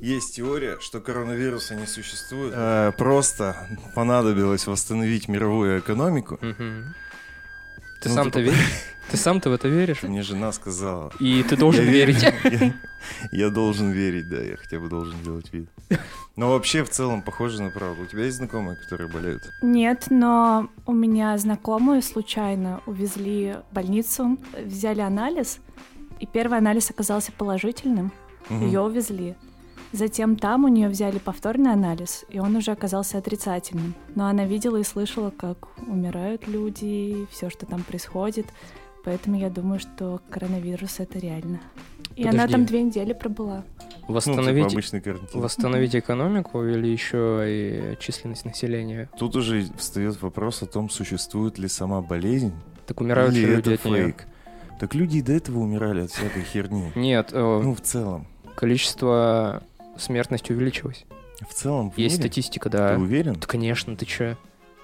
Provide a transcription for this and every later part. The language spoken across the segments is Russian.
Есть теория, что коронавируса не существует. Э, просто понадобилось восстановить мировую экономику. Мгм. Ты Ну, сам-то ты- веришь? Ты сам-то в это веришь? Мне жена сказала. И ты должен Я верить. Я, я должен верить, да, я хотя бы должен делать вид. Но вообще в целом похоже на правду. У тебя есть знакомые, которые болеют? Нет, но у меня знакомую случайно увезли в больницу, взяли анализ, и первый анализ оказался положительным, Мгм. ее увезли. Затем там у нее взяли повторный анализ, и он уже оказался отрицательным. Но она видела и слышала, как умирают люди, все, что там происходит. Поэтому я думаю, что коронавирус это реально. И она там две недели пробыла. Ну, типа Восстановить, восстановить экономику или еще и численность населения? Тут уже встает вопрос о том, существует ли сама болезнь, Так умирают или люди это от нее. фейк. Так люди и до этого умирали от всякой херни. Нет, э, Ну, в целом. количество смертности увеличилось. В целом, в Есть мире? статистика, Ты да. уверен? Да, конечно, ты чё?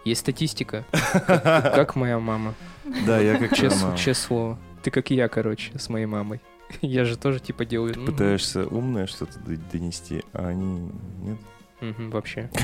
Есть статистика. Как моя мама. Да, я как мама. честное слово. Ты как я, короче, с моей мамой. Я же тоже типа делаю. м, Пытаешься умное что-то донести, а они нет. Вообще.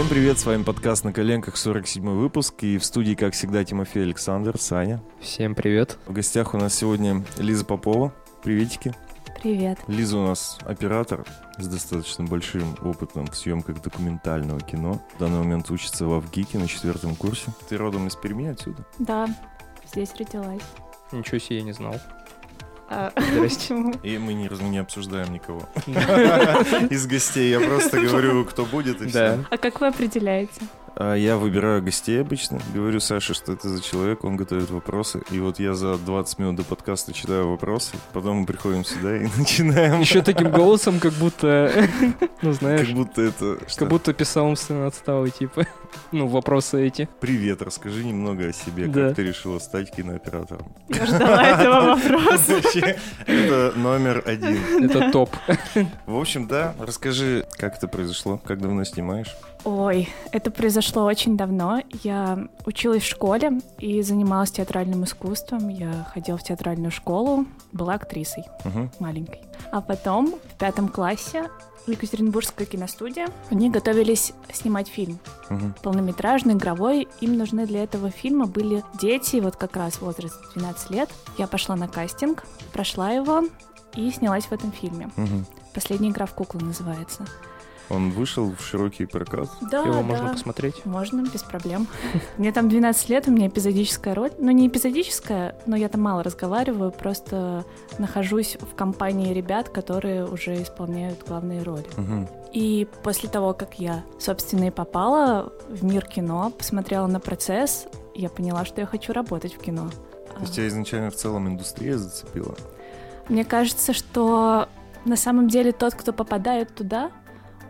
Всем привет, с вами подкаст «На коленках», 47 выпуск, и в студии, как всегда, Тимофей Александр, Саня. Всем привет. В гостях у нас сегодня Лиза Попова. Приветики. Привет. Лиза у нас оператор с достаточно большим опытом в съемках документального кино. В данный момент учится в Авгике на четвертом курсе. Ты родом из Перми отсюда? Да, здесь родилась. Ничего себе, я не знал. Здрасте. И мы не, не обсуждаем никого из гостей. Я просто говорю, кто будет, и все. А как вы определяете? А я выбираю гостей обычно. Говорю Саше, что это за человек, он готовит вопросы. И вот я за 20 минут до подкаста читаю вопросы. Потом мы приходим сюда и начинаем. Еще таким голосом, как будто, ну знаешь, Как будто это... как будто писал умственно отсталый, типа. Ну, вопросы эти. Привет, расскажи немного о себе. Как ты решила стать кинооператором? Я ждала этого вопроса. Вообще, Это номер один. Это топ. В общем, да, расскажи, как это произошло, как давно снимаешь? Ой, это произошло очень давно. Я училась в школе и занималась театральным искусством. Я ходила в театральную школу, была актрисой Мгм. маленькой. А потом в пятом классе Екатеринбургская киностудия, они готовились снимать фильм. Мгм. полнометражный, игровой. Им нужны для этого фильма были дети, вот как раз возраст 12 лет. Я пошла на кастинг, прошла его и снялась в этом фильме. Мгм. «Последняя игра в куклу» называется. Он вышел в широкий прокат. Да, Его да. можно посмотреть. Можно, без проблем. Мне там 12 лет, у меня эпизодическая роль. Ну, не эпизодическая, но я там мало разговариваю, просто нахожусь в компании ребят, которые уже исполняют главные роли. Мгм. И после того, как я, собственно, и попала в мир кино, посмотрела на процесс, я поняла, что я хочу работать в кино. То есть тебя изначально в целом индустрия зацепила? Мне кажется, что на самом деле тот, кто попадает туда,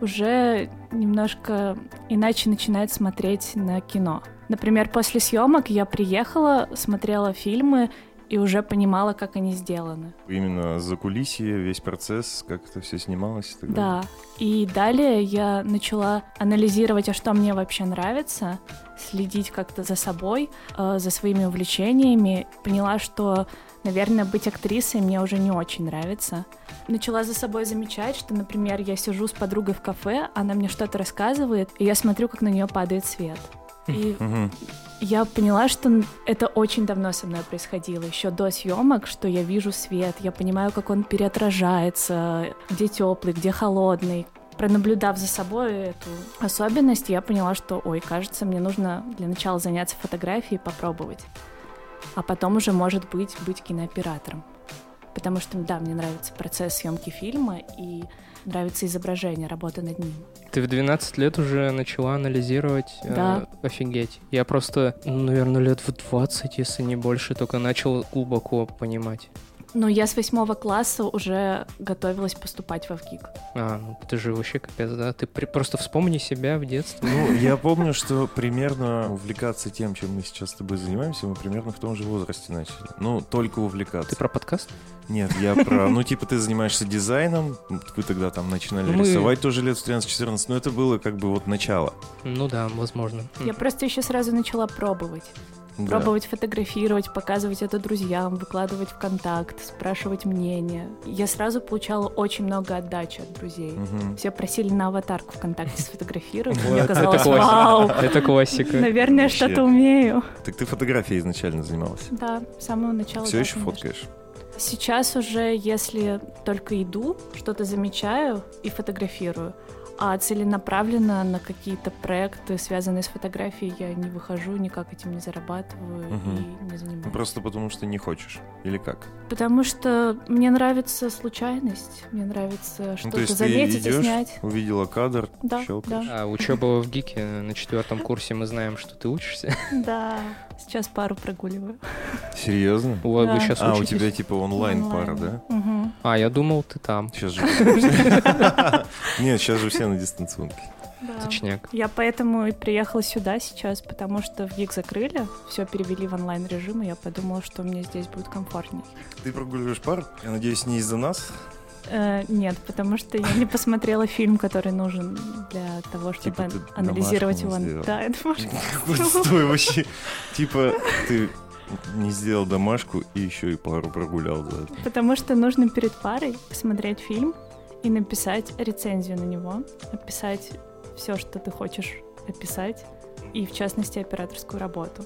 уже немножко иначе начинает смотреть на кино. Например, после съемок я приехала, смотрела фильмы и уже понимала, как они сделаны. Именно за кулисье, весь процесс, как это все снималось и так Да. далее. И далее я начала анализировать, а что мне вообще нравится, следить как-то за собой, э, за своими увлечениями. Поняла, что, наверное, быть актрисой мне уже не очень нравится. Начала за собой замечать, что, например, я сижу с подругой в кафе, она мне что-то рассказывает, и я смотрю, как на нее падает свет. И я поняла, что это очень давно со мной происходило, еще до съемок, что я вижу свет, я понимаю, как он переотражается, где теплый, где холодный. Пронаблюдав за собой эту особенность, я поняла, что, ой, кажется, мне нужно для начала заняться фотографией и попробовать. А потом уже, может быть, быть кинооператором. Потому что, да, мне нравится процесс съемки фильма и нравится изображение, работа над ним. Ты в 12 лет уже начала анализировать. э, Да. офигеть. Я просто, ну, наверное, лет в 20, если не больше, только начал глубоко понимать. Но я с восьмого класса уже готовилась поступать в ВГИК. А, ну ты же вообще капец, да? Ты при- просто вспомни себя в детстве. Ну, я помню, что примерно увлекаться тем, чем мы сейчас с тобой занимаемся, мы примерно в том же возрасте начали. Ну, только увлекаться. Ты про подкаст? Нет, я про... Ну, типа, ты занимаешься дизайном, вы тогда там начинали Ну, мы- рисовать тоже лет в 13-14, но это было как бы вот начало. Ну да, возможно. Я просто еще сразу начала пробовать. Да. Пробовать фотографировать, показывать это друзьям, выкладывать в контакт, спрашивать мнение. Я сразу получала очень много отдачи от друзей. Мгм. Все просили на аватарку ВКонтакте сфотографировать. Мне казалось, вау, Это классика. наверное, что-то умею. Так ты фотографией изначально занималась? Да, с самого начала. Все еще фоткаешь? Сейчас уже, если только иду, что-то замечаю и фотографирую, а целенаправленно на какие-то проекты, связанные с фотографией, я не выхожу, никак этим не зарабатываю Мгм. и не занимаюсь. Ну, просто потому что не хочешь. Или как? Потому что мне нравится случайность, мне нравится Ну, что-то то есть ты заметить и идешь, снять. увидела кадр, Да, щелкаешь. А учеба в ГИКе на четвертом курсе мы знаем, что ты учишься. Да, сейчас пару прогуливаю. Серьезно? У вас- Да. Вы сейчас А, у учитесь? тебя типа онлайн пара, да? Мгм. А, я думал, ты там. Сейчас же... Нет, сейчас же все на дистанционке. Да. Точняк. Я поэтому и приехала сюда сейчас, потому что в ГИК закрыли, все перевели в онлайн режим, и я подумала, что мне здесь будет комфортней. Ты прогуливаешь пару? Я надеюсь, не из-за нас? Э, нет, потому что я не посмотрела фильм, который нужен для того, чтобы Типа ты анализировать его. Да, это стой вообще. Типа, ты не сделал домашку и еще и пару прогулял за это. Потому что нужно перед парой посмотреть фильм и написать рецензию на него, описать все, что ты хочешь описать, и в частности операторскую работу.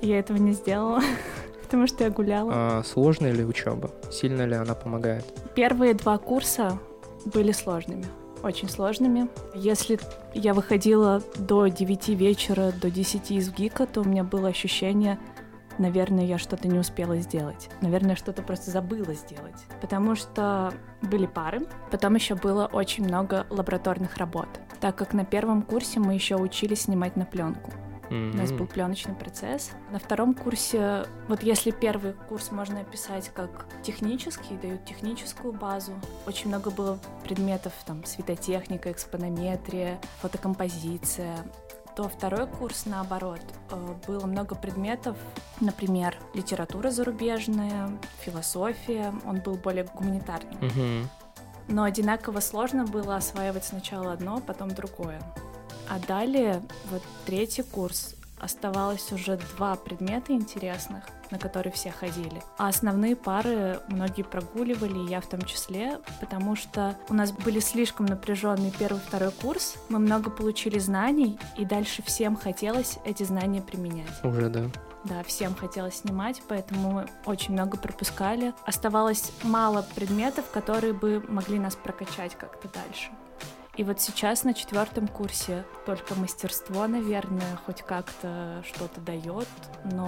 Я этого не сделала, потому что я гуляла. А сложная ли учеба? Сильно ли она помогает? Первые два курса были сложными, очень сложными. Если я выходила до 9 вечера, до 10 из ГИКа, то у меня было ощущение, наверное, я что-то не успела сделать. Наверное, что-то просто забыла сделать. Потому что были пары, потом еще было очень много лабораторных работ. Так как на первом курсе мы еще учились снимать на пленку. У нас был пленочный процесс. На втором курсе, вот если первый курс можно описать как технический, дают техническую базу. Очень много было предметов, там, светотехника, экспонометрия, фотокомпозиция. То второй курс, наоборот, э, было много предметов, например, литература зарубежная, философия, он был более гуманитарным. Мгм. Но одинаково сложно было осваивать сначала одно, потом другое. А далее, вот третий курс, оставалось уже два предмета интересных, на которые все ходили. А основные пары многие прогуливали, и я в том числе, потому что у нас были слишком напряженный первый и второй курс, мы много получили знаний, и дальше всем хотелось эти знания применять. Уже, да. Да, всем хотелось снимать, поэтому мы очень много пропускали. Оставалось мало предметов, которые бы могли нас прокачать как-то дальше. И вот сейчас на четвертом курсе только мастерство, наверное, хоть как-то что-то дает, но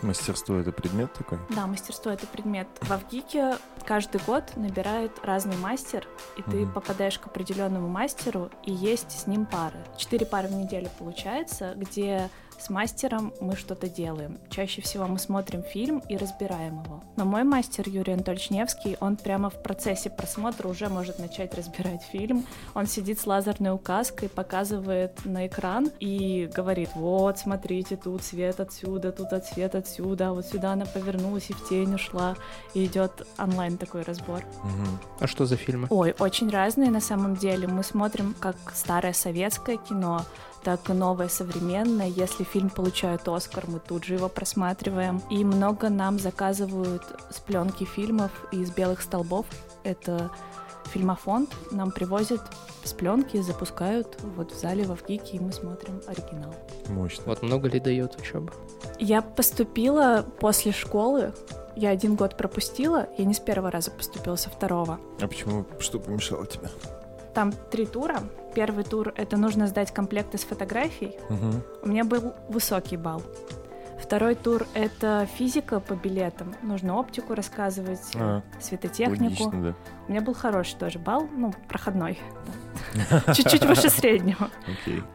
Мастерство — это предмет такой? да, мастерство это предмет. Во ВГИКе каждый год набирает разный мастер, и ты Мгм. попадаешь к определенному мастеру, и есть с ним пары. Четыре пары в неделю получается, где с мастером мы что-то делаем. Чаще всего мы смотрим фильм и разбираем его. Но мой мастер Юрий Анатольевич Невский, он прямо в процессе просмотра уже может начать разбирать фильм. Он сидит с лазерной указкой, показывает на экран и говорит, вот, смотрите, тут свет отсюда, тут от свет отсюда, а вот сюда она повернулась и в тень ушла. И идет онлайн такой разбор. А что за фильмы? Ой, очень разные на самом деле. Мы смотрим как старое советское кино, так и новое современное. Если фильм получает Оскар, мы тут же его просматриваем. И много нам заказывают с пленки фильмов из белых столбов. Это фильмофонд. Нам привозят с пленки, запускают вот в зале во ВГИКе, и мы смотрим оригинал. Мощно. Вот много ли дает учеба? Я поступила после школы. Я один год пропустила. Я не с первого раза поступила, со второго. А почему? Что помешало тебе? Там три тура. Первый тур — это нужно сдать комплект из фотографий. Мгм. У меня был высокий балл. Второй тур — это физика по билетам. Нужно оптику рассказывать, А, светотехнику. логично, да. У меня был хороший тоже балл, ну, проходной. Чуть-чуть выше среднего.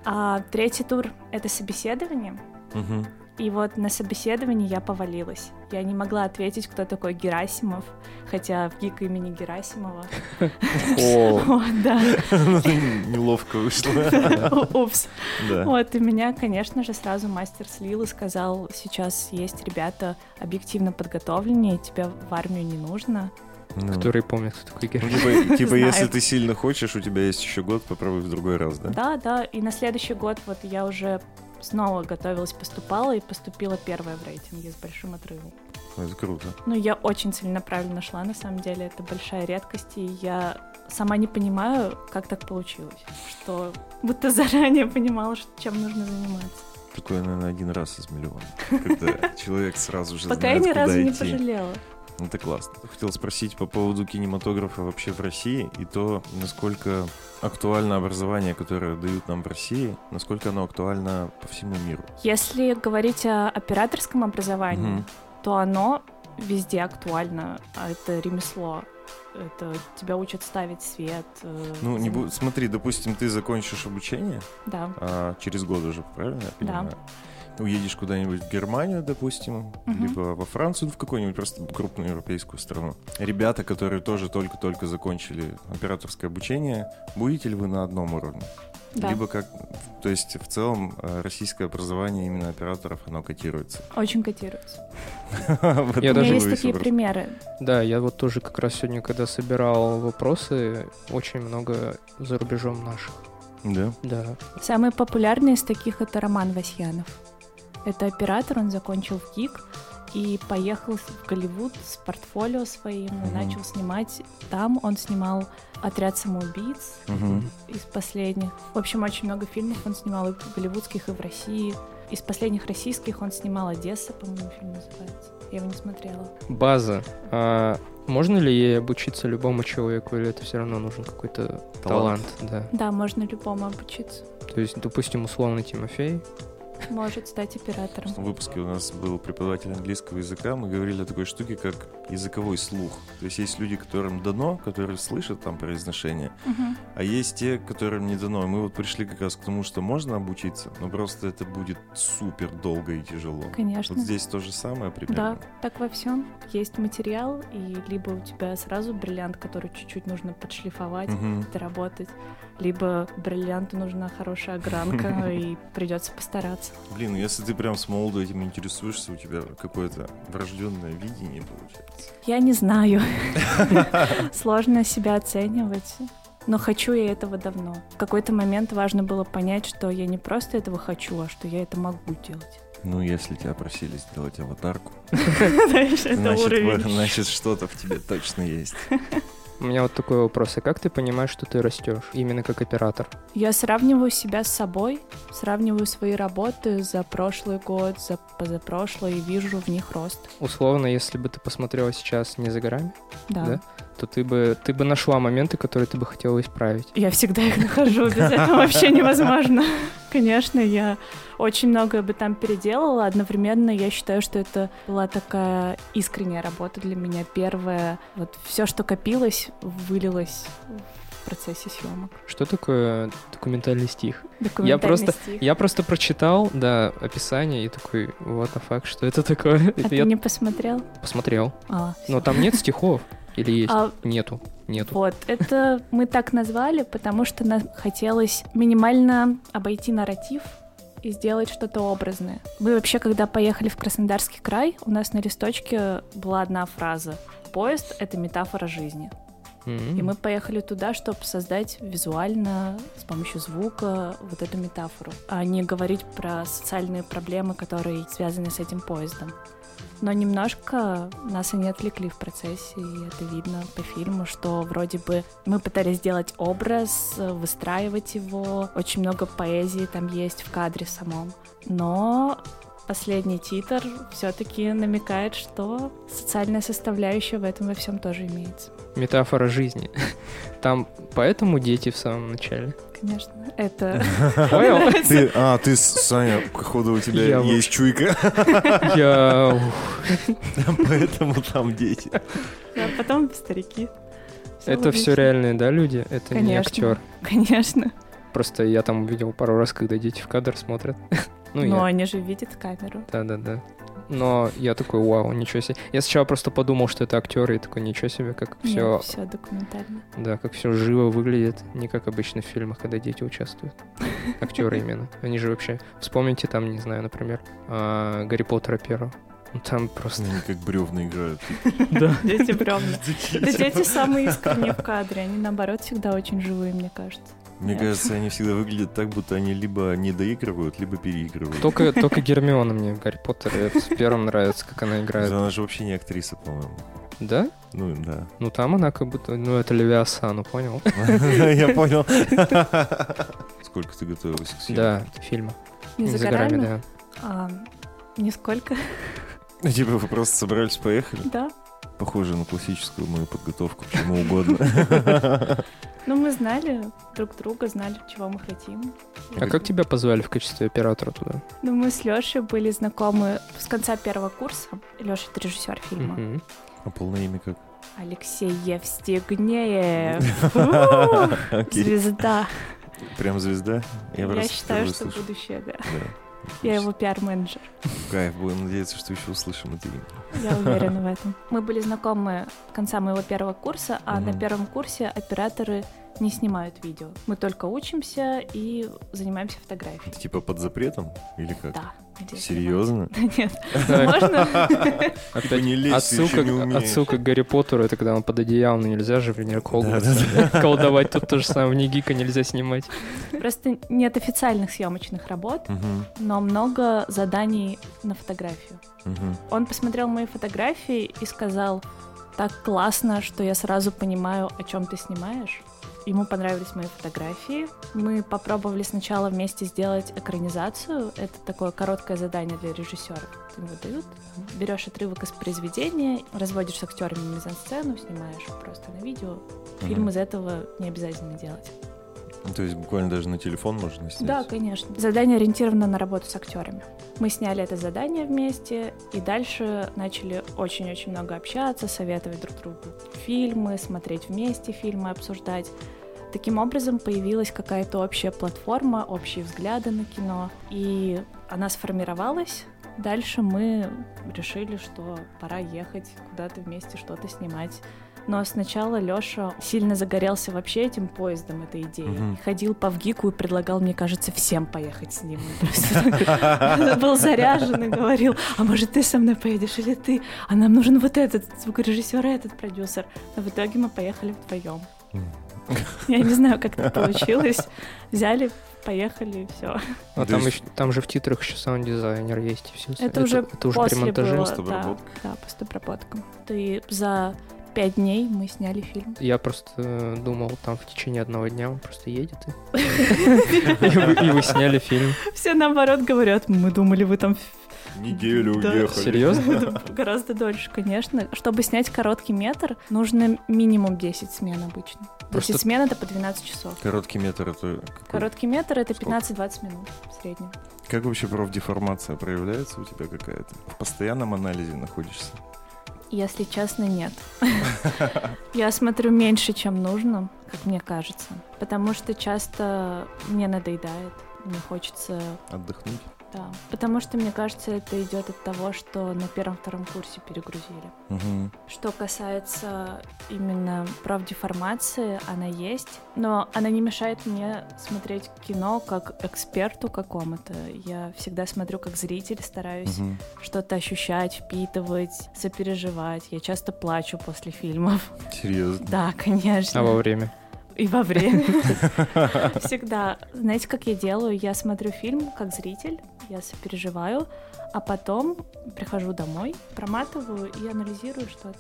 А третий тур — это собеседование. И вот на собеседовании я повалилась. Я не могла ответить, кто такой Герасимов, хотя в ГИК имени Герасимова. О, да. Неловко вышло. Упс. Да. Вот, и меня, конечно же, сразу мастер слил и сказал, сейчас есть ребята объективно подготовленнее, тебе в армию не нужно. Ну. который помнит, кто такой Ну, Герасимов. типа, типа, если Знает. ты сильно хочешь, у тебя есть еще год, попробуй в другой раз, да? Да, да, и на следующий год вот я уже снова готовилась, поступала и поступила первая в рейтинге с большим отрывом. Это круто. Ну, я очень целенаправленно шла, на самом деле, это большая редкость, и я сама не понимаю, как так получилось, что будто заранее понимала, что- чем нужно заниматься. Такое, наверное, один раз из миллиона. Когда человек сразу же Пока я знает, ни разу не пожалела. Ну, Это классно. Хотел спросить по поводу кинематографа вообще в России и то, насколько актуально образование, которое дают нам в России, насколько оно актуально по всему миру. Если говорить о операторском образовании, Мгм. то оно везде актуально. А Это ремесло. Это тебя учат ставить свет. э, Ну, не бу- смотри, допустим, ты закончишь обучение Да. а, через год уже, правильно я Да. Уедешь куда-нибудь в Германию, допустим, Мгм. либо во Францию, в какую-нибудь просто крупную европейскую страну. Ребята, которые тоже только-только закончили операторское обучение, будете ли вы на одном уровне? Да. Либо как, то есть в целом э, российское образование именно операторов, оно котируется. Очень котируется. Я даже есть такие примеры. Да, я вот тоже как раз сегодня, когда собирал вопросы, очень много за рубежом наших. Да. Да. Самый популярный из таких это Роман Васьянов. Это оператор, он закончил в ГИК и поехал в Голливуд с портфолио своим и Мгм. начал снимать. Там он снимал «Отряд самоубийц» Мгм. из последних. В общем, очень много фильмов он снимал и голливудских, и в России. Из последних российских он снимал «Одесса», по-моему, фильм называется. Я его не смотрела. База. А можно ли ей обучиться любому человеку, или это все равно нужен какой-то Талант. талант? Да. Да, можно любому обучиться. То есть, допустим, условный Тимофей. Может стать оператором. В выпуске у нас был преподаватель английского языка, мы говорили о такой штуке, как языковой слух. То есть есть люди, которым дано, которые слышат там произношение, Мгм. а есть те, которым не дано. И мы вот пришли как раз к тому, что можно обучиться, но просто это будет супер долго и тяжело. Конечно. Вот здесь то же самое примерно. Да, так во всем. Есть материал, и либо у тебя сразу бриллиант, который чуть-чуть нужно подшлифовать, Мгм. доработать, либо бриллианту нужна хорошая огранка, и придется постараться. Блин, ну если ты прям с молоду этим интересуешься, у тебя какое-то врожденное видение получается. Я не знаю. Сложно себя оценивать. Но хочу я этого давно. В какой-то момент важно было понять, что я не просто этого хочу, а что я это могу делать. Ну, если тебя просили сделать аватарку, значит, что-то в тебе точно есть. У меня вот такой вопрос. А как ты понимаешь, что ты растешь? Именно как оператор? Я сравниваю себя с собой, сравниваю свои работы за прошлый год, за позапрошлый, и вижу в них рост. Условно, если бы ты посмотрела сейчас не за горами, Да. Да? То ты бы, ты бы нашла моменты, которые ты бы хотела исправить. Я всегда их нахожу, без этого вообще невозможно. Конечно, я очень многое бы там переделала. Одновременно я считаю, что это была такая искренняя работа для меня. Первая, вот все, что копилось, вылилось в процессе съемок. Что такое документальный стих? Документальный просто- стих. Я просто прочитал, да, описание и такой, what the fuck, что это такое? А Это ты я не посмотрел? посмотрел. А, Но там нет стихов? Или есть? А, Нету. Нету. Вот, это мы так назвали, потому что нам хотелось минимально обойти нарратив и сделать что-то образное. Мы вообще, когда поехали в Краснодарский край, у нас на листочке была одна фраза. Поезд — это метафора жизни. М. И мы поехали туда, чтобы создать визуально, с помощью звука, вот эту метафору, а не говорить про социальные проблемы, которые связаны с этим поездом. Но немножко нас они отвлекли в процессе, и это видно по фильму, что вроде бы мы пытались сделать образ, выстраивать его, очень много поэзии там есть в кадре самом. Но последний титр все-таки намекает, что социальная составляющая в этом во всем тоже имеется. Метафора жизни. Там поэтому дети в самом начале. Конечно, это Понял? Ты, а, ты, Саня, походу у тебя Я есть чуйка, Я... поэтому там дети. А потом старики. Всё Это все логично. реальные, да, люди? Это не Конечно. актер. Конечно. Просто я там увидел пару раз, когда дети в кадр смотрят. Ну, Но я- они же видят камеру. Да-да-да. Но я такой, вау, ничего себе. Я сначала просто подумал, что это актеры, и такой, ничего себе, как все, все документально. да, как все живо выглядит, не как обычно в фильмах, когда дети участвуют. Актеры именно. Они же вообще... Вспомните там, не знаю, например, а, Гарри Поттера первого. Ну, Там просто... Они как бревна играют. Да. Дети бревна. Да дети самые искренние в кадре. Они, наоборот, всегда очень живые, мне кажется. Мне кажется, они всегда выглядят так, будто они либо не доигрывают, либо переигрывают. Только, только Гермиона мне в Гарри Поттере в первом нравится, как она играет. Она же вообще не актриса, по-моему. Да? Ну, да. Ну там она как будто... Ну это Левиасану, понял? Я понял. Сколько ты готовилась к съемке? Да, фильма. Не за горами, горами? да. А, Нисколько, Ну, Типа вы просто собрались, поехали? да. Похоже на классическую мою подготовку к чему угодно. Ну, мы знали друг друга, знали, чего мы хотим. А как тебя позвали в качестве оператора туда? Ну, мы с Лешей были знакомы с конца первого курса. Леша — это режиссер фильма. А полное имя как? Алексей Евстигнеев. Звезда. Прям звезда? Я считаю, что будущее, да. Да. Я его пиар-менеджер. Кайф, будем надеяться, что еще услышим это имя. Я уверена в этом. Мы были знакомы с конца моего первого курса, а на Мгм. первом курсе операторы не снимают видео. Мы только учимся и занимаемся фотографией. Это типа под запретом? Или как? Да. Нельзя Серьезно? снимать. Нет. Да, Можно? Отсылка, к Гарри Поттеру, это когда он под одеялом, но нельзя же в Да-да-да. колдовать. Тут то же самое, в Нигика нельзя снимать. Просто нет официальных съемочных работ, но много заданий на фотографию. Он посмотрел мои фотографии и сказал, так классно, что я сразу понимаю, о чем ты снимаешь. Ему понравились мои фотографии. Мы попробовали сначала вместе сделать экранизацию. Это такое короткое задание для режиссеров. Им выдают. Берешь отрывок из произведения, разводишь с актерами мизансцену, снимаешь просто на видео. Фильм Мгм. из этого не обязательно делать. Ну, То есть буквально даже на телефон можно снять? Да, конечно. Задание ориентировано на работу с актерами. Мы сняли это задание вместе, и дальше начали очень-очень много общаться, советовать друг другу фильмы, смотреть вместе фильмы, обсуждать. Таким образом появилась какая-то общая платформа, общие взгляды на кино, и она сформировалась. Дальше мы решили, что пора ехать куда-то вместе что-то снимать. Но сначала Лёша сильно загорелся вообще этим поездом, этой идеей. И ходил по ВГИКу и предлагал, мне кажется, всем поехать с ним. Был заряжен и говорил, а может ты со мной поедешь или ты? А нам нужен вот этот звукорежиссер и этот продюсер. Но в итоге мы поехали вдвоем. Я не знаю, как это получилось. Взяли, поехали и все. А там, еще, там же в титрах еще саунд-дизайнер есть. и всё. Это уже это уже после при монтаже. было. Да, да, постобработка. И за пять дней мы сняли фильм. Я просто э, думал, там в течение одного дня он просто едет и... И вы- сняли фильм. Все наоборот говорят, мы думали, вы там Неделю Да. уехали. Серьезно? Гораздо дольше, конечно. Чтобы снять короткий метр, нужно минимум 10 смен обычно. 10 Просто- смен — это по 12 часов. Короткий метр это какой? Короткий метр — это Сколько? 15-20 минут в среднем. Как вообще профдеформация проявляется у тебя какая-то? В постоянном анализе находишься? Если честно, нет. Я смотрю меньше, чем нужно, как мне кажется. Потому что часто мне надоедает. Мне хочется Отдохнуть? Да, потому что, мне кажется, это идет от того, что на первом-втором курсе перегрузили. Мгм. Что касается именно правдеформации, она есть, но она не мешает мне смотреть кино как эксперту какому-то. Я всегда смотрю как зритель, стараюсь Мгм. что-то ощущать, впитывать, сопереживать. Я часто плачу после фильмов. Серьезно? Да, конечно. А во время? И во время. Всегда. Знаете, как я делаю? Я смотрю фильм как зритель, я сопереживаю, а потом прихожу домой, проматываю и анализирую что-то.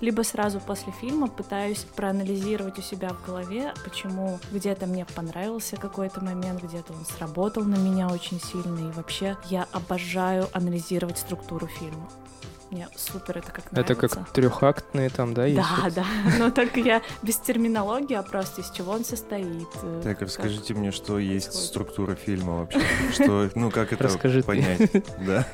Либо сразу после фильма пытаюсь проанализировать у себя в голове, почему где-то мне понравился какой-то момент, где-то он сработал на меня очень сильно. И вообще я обожаю анализировать структуру фильма. Мне супер это как нравится. Это как трехактные там, да, есть? Да, вот? да. Но только я без терминологии, а просто из чего он состоит. э, Так, расскажите мне, что есть структура фильма вообще? Что, ну, как это понять? Да?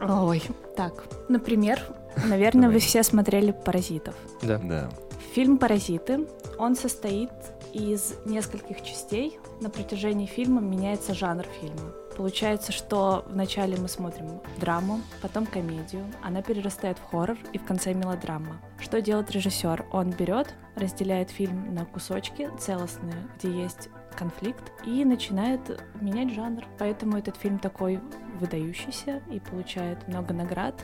Ой, так. Например, наверное, вы все смотрели «Паразитов». Да. Да. Фильм «Паразиты», Он состоит из нескольких частей. На протяжении фильма меняется жанр фильма. Получается, что вначале мы смотрим драму, потом комедию, она перерастает в хоррор и в конце мелодрама. Что делает режиссер? Он берет, разделяет фильм на кусочки целостные, где есть конфликт, и начинает менять жанр. Поэтому этот фильм такой выдающийся и получает много наград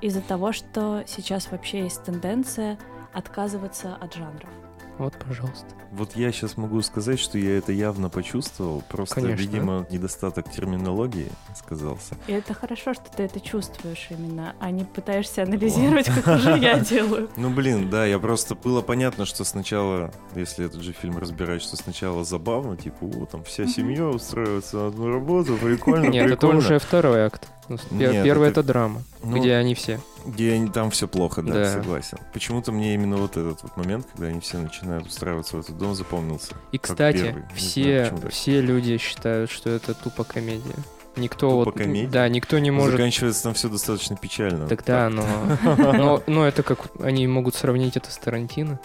из-за того, что сейчас вообще есть тенденция отказываться от жанров. Вот, пожалуйста. Вот я сейчас могу сказать, что я это явно почувствовал. Просто, Конечно. видимо, недостаток терминологии сказался. И это хорошо, что ты это чувствуешь именно, а не пытаешься анализировать, как уже я делаю. Ну, блин, да, я просто... Было понятно, что сначала, если этот же фильм разбирать, что сначала забавно, типа, о, там вся семья устраивается на одну работу, прикольно, Нет, это прикольно. уже второй акт. Ну, пер- Нет, Первый это- это драма, Ну, где они все. Где они, там все плохо, да, Да. согласен. Почему-то мне именно вот этот вот момент, когда они все начинают устраиваться в этот дом, запомнился. И, кстати. Не знаю, все, так. все люди считают, что это тупо комедия. Никто Тупо вот... комедия? Да, никто не может... Заканчивается там все достаточно печально. Тогда, но, но, но это как они могут сравнить это с Тарантино.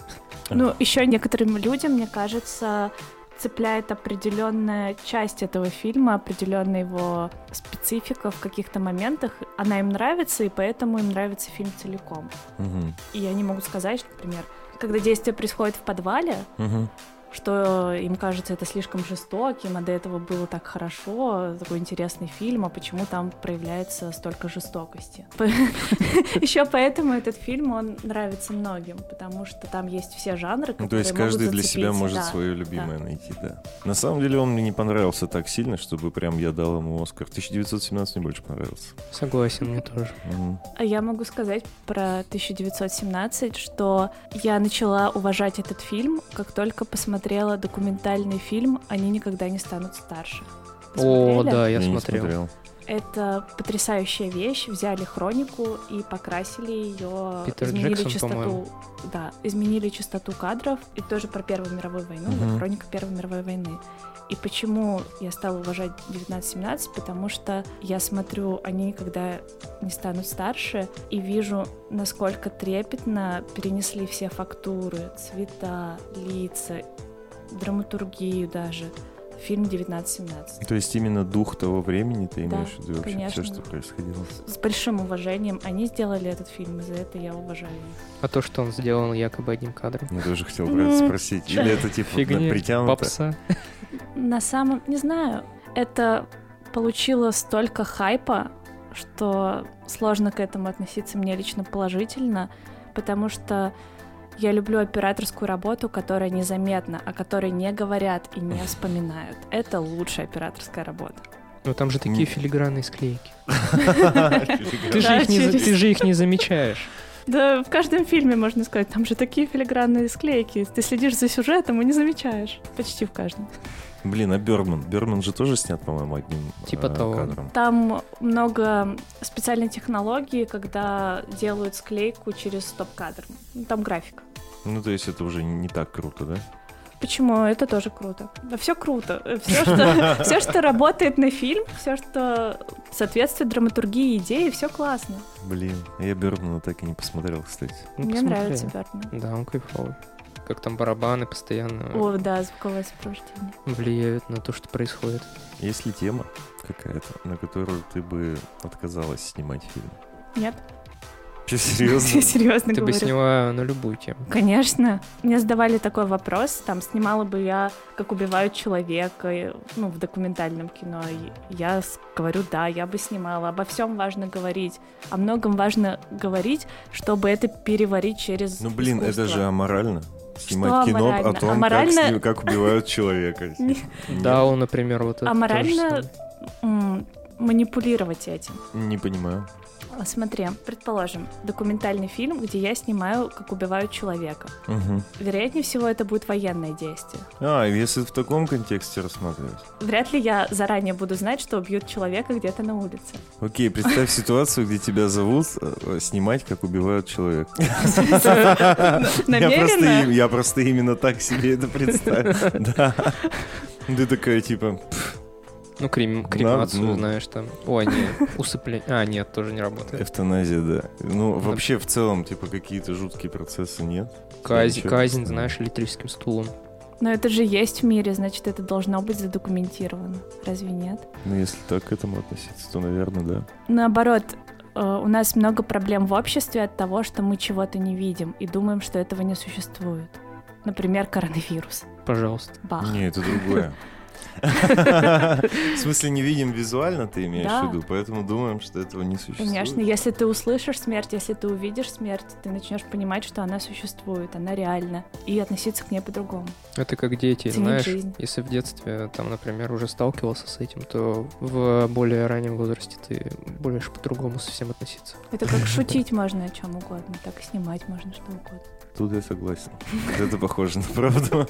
Ну, еще некоторым людям, мне кажется, цепляет определенная часть этого фильма, определенная его специфика в каких-то моментах. Она им нравится, и поэтому им нравится фильм целиком. Мгм. И они могут сказать, что, например, когда действие происходит в подвале, Мгм. Что им кажется это слишком жестоким, а до этого было так хорошо, такой интересный фильм, а почему там проявляется столько жестокости. Еще поэтому этот фильм, он нравится многим, потому что там есть все жанры, Ну, которые то есть каждый для себя может свое любимое найти, да. На самом деле он мне не понравился так сильно, чтобы прям я дал ему Оскар. 1917 мне больше понравился. Согласен, мне тоже. А я могу сказать про 1917, что я начала уважать этот фильм, как только посмотрела документальный фильм «Они никогда не станут старше». О, Посмотрели? да, я не смотрел. смотрел. Это потрясающая вещь. Взяли хронику и покрасили ее, Питер изменили Джексон, частоту, по-моему. да, изменили частоту кадров и тоже про Первую мировую войну, да, хроника Первой мировой войны. И почему я стала уважать 1917? Потому что я смотрю, они никогда не станут старше, и вижу, насколько трепетно перенесли все фактуры, цвета, лица, драматургию даже. Фильм 1917. То есть именно дух того времени ты Да, имеешь в виду вообще конечно. все, что происходило? С большим уважением. Они сделали этот фильм, и за это я уважаю их. А то, что он сделал якобы одним кадром. Я тоже хотел спросить. Или это типа Фигня, притянуто? попса. На самом... Не знаю. Это получило столько хайпа, что сложно к этому относиться мне лично положительно, потому что я люблю операторскую работу, которая незаметна, о которой не говорят и не вспоминают. Это лучшая операторская работа. Ну там же такие филигранные склейки. Ты же, их не, замечаешь. Да, в каждом фильме, можно сказать, там же такие филигранные склейки. Ты следишь за сюжетом и не замечаешь. Почти в каждом. Блин, а Бергман? Бергман же тоже снят, по-моему, одним Типа э, того. кадром. Там много специальной технологии, когда делают склейку через стоп-кадр. Ну, Там график. Ну, то есть это уже не так круто, да? Почему? Это тоже круто. Да все круто. Все что, все, что работает на фильм, все, что соответствует драматургии идеи, все классно. Блин, я Бергмана так и не посмотрел, кстати. Ну, Мне посмотри. нравится Бертман. Да, он кайфовый. Как там барабаны постоянно О, да, звуковое сопровождение. влияют на то, что происходит. Есть ли тема какая-то, на которую ты бы отказалась снимать фильм? Нет? Че, серьезно? Серьезно Ты бы сняла на любую тему. Конечно. Мне задавали такой вопрос, там, снимала бы я, как убивают человека, ну, в документальном кино. Я говорю, да, я бы снимала. Обо всем важно говорить. О многом важно говорить, чтобы это переварить через Ну, блин, это же аморально. Снимать кино аморально? о том, Аморально- как, сни- как убивают человека. Да, он, например, вот это А тоже морально самое. м, манипулировать этим. Не понимаю. А, Смотри, предположим, документальный фильм, где я снимаю, как убивают человека. Мгм. Вероятнее всего, это будет военное действие. А, если в таком контексте рассматривать. Вряд ли я заранее буду знать, что убьют человека где-то на улице. Окей, представь ситуацию, где тебя зовут э, снимать, как убивают человека. Я просто, Намеренно? я просто именно так себе это представил. Да. Ты такая, типа, «Пф, Ну, крем, кремацию, ну. знаешь, там. Ой, не, усыпление. А, нет, тоже не работает. Эвтаназия, да. Ну, вообще, в целом, типа, какие-то жуткие процессы нет. Казнь, казнь, знаешь, электрическим стулом. Но это же есть в мире, значит, это должно быть задокументировано. Разве нет? Ну, если так к этому относиться, то, наверное, да. Наоборот, э, у нас много проблем в обществе от того, что мы чего-то не видим и думаем, что этого не существует. Например, коронавирус. Пожалуйста. Бах. Не, это другое. В смысле, не видим визуально, ты имеешь Да. в виду, поэтому думаем, что этого не существует. Конечно, если ты услышишь смерть, если ты увидишь смерть, ты начнешь понимать, что она существует, она реальна, и относиться к ней по-другому. Это как дети, Ценить знаешь, жизнь. если в детстве, там, например, уже сталкивался с этим, то в более раннем возрасте ты будешь по-другому совсем относиться. Это как шутить можно о чем угодно, так и снимать можно что угодно. Тут я согласен. Это похоже на правду.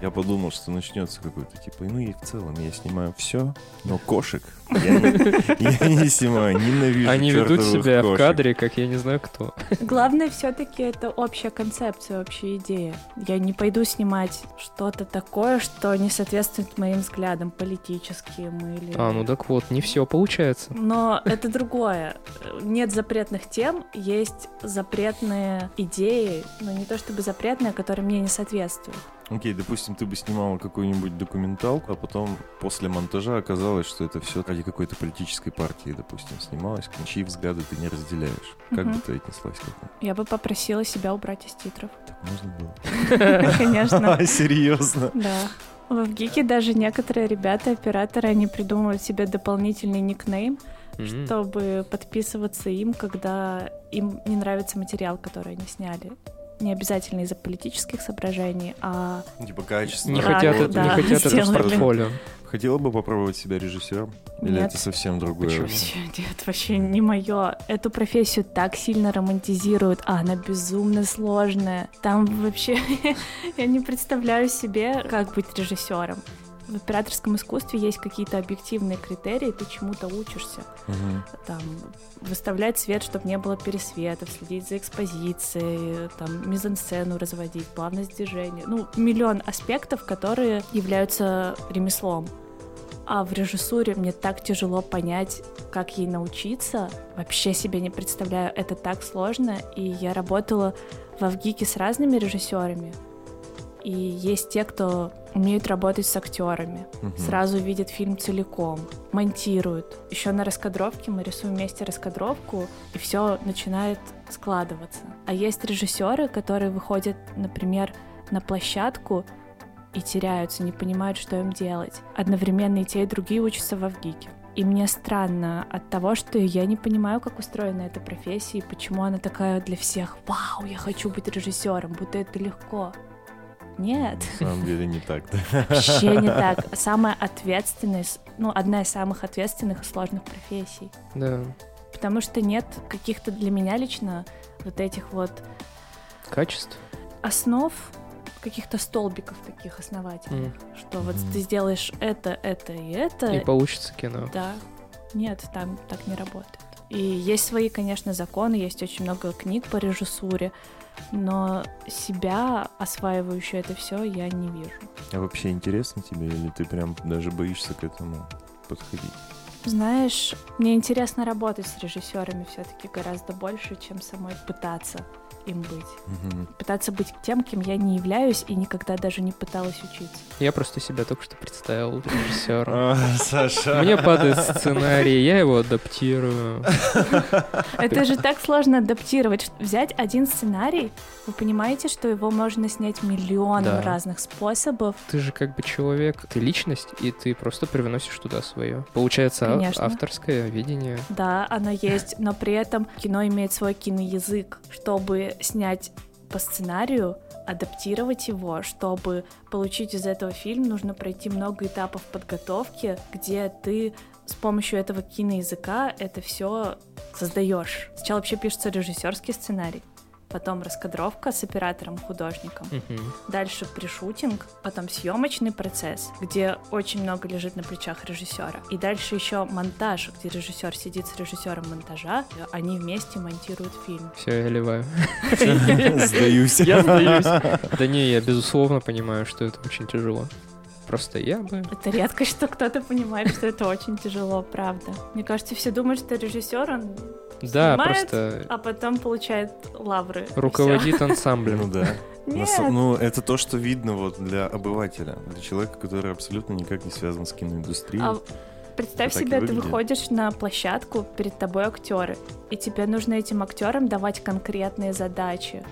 Я подумал, что начнется какой-то типа, ну и в целом я снимаю все, но кошек я не, я не снимаю, ненавижу Они ведут себя в кошек. кадре, как я не знаю кто. Главное все-таки это общая концепция, общая идея. Я не пойду снимать что-то такое, что не соответствует моим взглядам политическим или... А, ну так вот, не все получается. Но это другое. Нет запретных тем, есть запретные идеи, но не то чтобы запретные, которые мне не соответствуют. Окей, допустим, ты бы снимала какую-нибудь документалку, а потом после монтажа оказалось, что это все ради какой-то политической партии, допустим, снималось, чьи взгляды ты не разделяешь. Как Мгм. бы ты отнеслась к этому? Я бы попросила себя убрать из титров. Так можно было? Конечно. Серьезно? Да. В Гике даже некоторые ребята, операторы, они придумывают себе дополнительный никнейм, М. чтобы подписываться им, когда им не нравится материал, который они сняли. Не обязательно из-за политических соображений, а Типа качество. Не Да, хотят, да, это, да, не хотят это в портфолио. Хотела бы попробовать себя режиссером? Или Нет. это совсем другое? Почему? вообще нет, вообще не мое. Эту профессию так сильно романтизируют, а она безумно сложная. Там вообще я не представляю себе, как быть режиссером. В операторском искусстве есть какие-то объективные критерии, ты чему-то учишься. Мгм. там выставлять свет, чтобы не было пересветов, следить за экспозицией, там мизансцену разводить, плавность движения. Ну, миллион аспектов, которые являются ремеслом. А в режиссуре мне так тяжело понять, как ей научиться. Вообще себе не представляю, это так сложно. И я работала в Авгике с разными режиссерами. И есть те, кто умеют работать с актерами, Мгм. сразу видят фильм целиком, монтируют. Еще на раскадровке мы рисуем вместе раскадровку, и все начинает складываться. А есть режиссеры, которые выходят, например, на площадку и теряются, не понимают, что им делать. Одновременно и те, и другие учатся в Авгике. И мне странно от того, что я не понимаю, как устроена эта профессия и почему она такая для всех. Вау, я хочу быть режиссером, будто это легко. Нет. На самом деле не так, да? Вообще не так. Самая ответственная, ну, одна из самых ответственных и сложных профессий. Да. Потому что нет каких-то для меня лично вот этих вот Качество. основ, каких-то столбиков таких основательных, М. что вот Мгм. ты сделаешь это, это и это, И получится кино. да. Нет, там так не работает. И есть свои, конечно, законы, есть очень много книг по режиссуре, но себя, осваивающую это все, я не вижу. А вообще интересно тебе, или ты прям даже боишься к этому подходить? Знаешь, мне интересно работать с режиссерами все-таки гораздо больше, чем самой пытаться им быть. Мгм. Пытаться быть тем, кем я не являюсь и никогда даже не пыталась учиться. Я просто себя только что представил режиссером. А, Саша. Мне падает сценарий, я его адаптирую. Это же так сложно адаптировать. Взять один сценарий, вы понимаете, что его можно снять миллионом разных способов. Ты же как бы человек, ты личность, и ты просто привносишь туда свое. Получается Конечно. авторское видение. Да, оно есть, но при этом кино имеет свой киноязык, чтобы снять по сценарию, адаптировать его, чтобы получить из этого фильм, нужно пройти много этапов подготовки, где ты с помощью этого киноязыка это все создаешь. Сначала вообще пишется режиссерский сценарий, потом раскадровка с оператором, художником, Мгм. дальше пришутинг, потом съемочный процесс, где очень много лежит на плечах режиссера, и дальше еще монтаж, где режиссер сидит с режиссером монтажа, они вместе монтируют фильм. Все, я ливаю. Сдаюсь. Я сдаюсь. Да не, я безусловно понимаю, что это очень тяжело. Просто я бы... Это редко, что кто-то понимает, что это очень тяжело, правда. Мне кажется, все думают, что режиссер, он Да, снимает, просто а потом получает лавры. руководит Ну ансамблем. да. всё. На Нет, Ну, это то, что видно вот для обывателя, для человека, который абсолютно никак не связан с киноиндустрией. А Представь себе, ты выходишь на площадку, перед тобой актеры, и тебе нужно этим актерам давать конкретные задачи,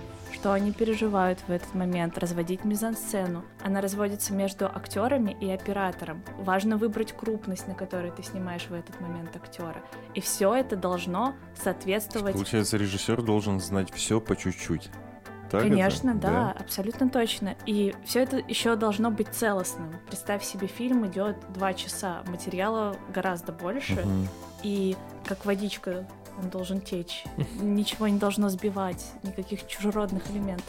что они переживают в этот момент, разводить мизансцену. Она разводится между актерами и оператором. Важно выбрать крупность, на которой ты снимаешь в этот момент актера. И все это должно соответствовать Получается, режиссер должен знать все по чуть-чуть. Так это? Конечно, да, абсолютно точно. И все это еще должно быть целостным. Представь себе, фильм идет два часа, материала гораздо больше, Мгм. и как водичка он должен течь. Ничего не должно сбивать, никаких чужеродных элементов.